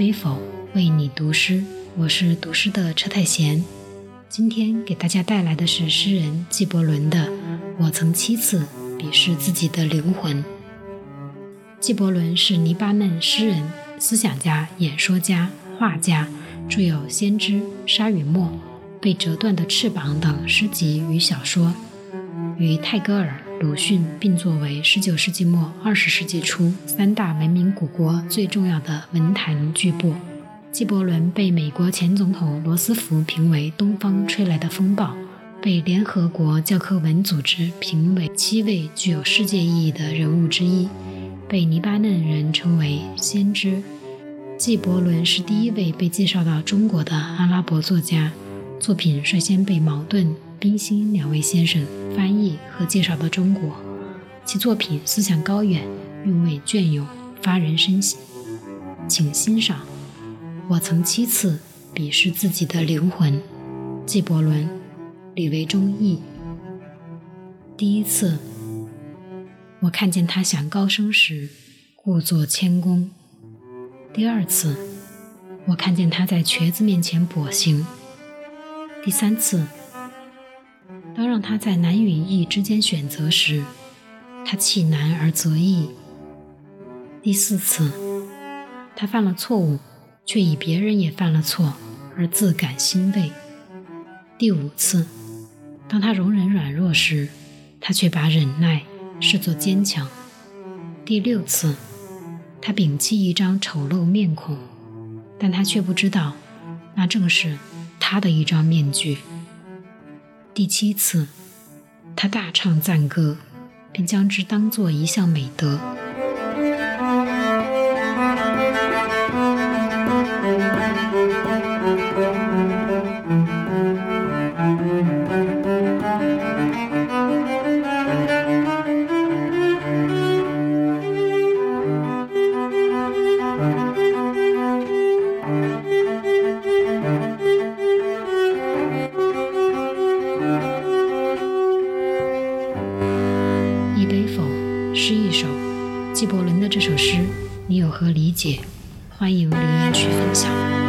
知否为你读诗。我是读诗的车太贤。今天给大家带来的是诗人纪伯伦的我曾七次鄙视自己的灵魂。纪伯伦是黎巴嫩诗人思想家演说家画家著有先知沙与墨被折断的翅膀等诗集与小说。与泰戈尔鲁迅并作为19世纪末20世纪初三大文明古国最重要的文坛巨擘。纪伯伦被美国前总统罗斯福评为“东方吹来的风暴”，被联合国教科文组织评为七位具有世界意义的人物之一，被黎巴嫩人称为“先知”。纪伯伦是第一位被介绍到中国的阿拉伯作家，作品率先被茅盾、冰心两位先生翻译和介绍到中国，其作品思想高远，韵味隽永，发人深省。请欣赏。我曾七次鄙视自己的灵魂，纪伯伦，李维忠译。第一次，我看见他想高升时，故作谦恭；第二次，我看见他在瘸子面前跛行；第三次，当他在难与易之间选择时，他弃难而择易；第四次，他犯了错误。却以别人也犯了错而自感欣慰。第五次，当他容忍软弱时，他却把忍耐视作坚强。第六次，他摒弃一张丑陋面孔，但他却不知道，那正是他的一张面具。第七次，他大唱赞歌，并将之当作一项美德。纪伯伦的这首诗，你有何理解？欢迎留言区分享。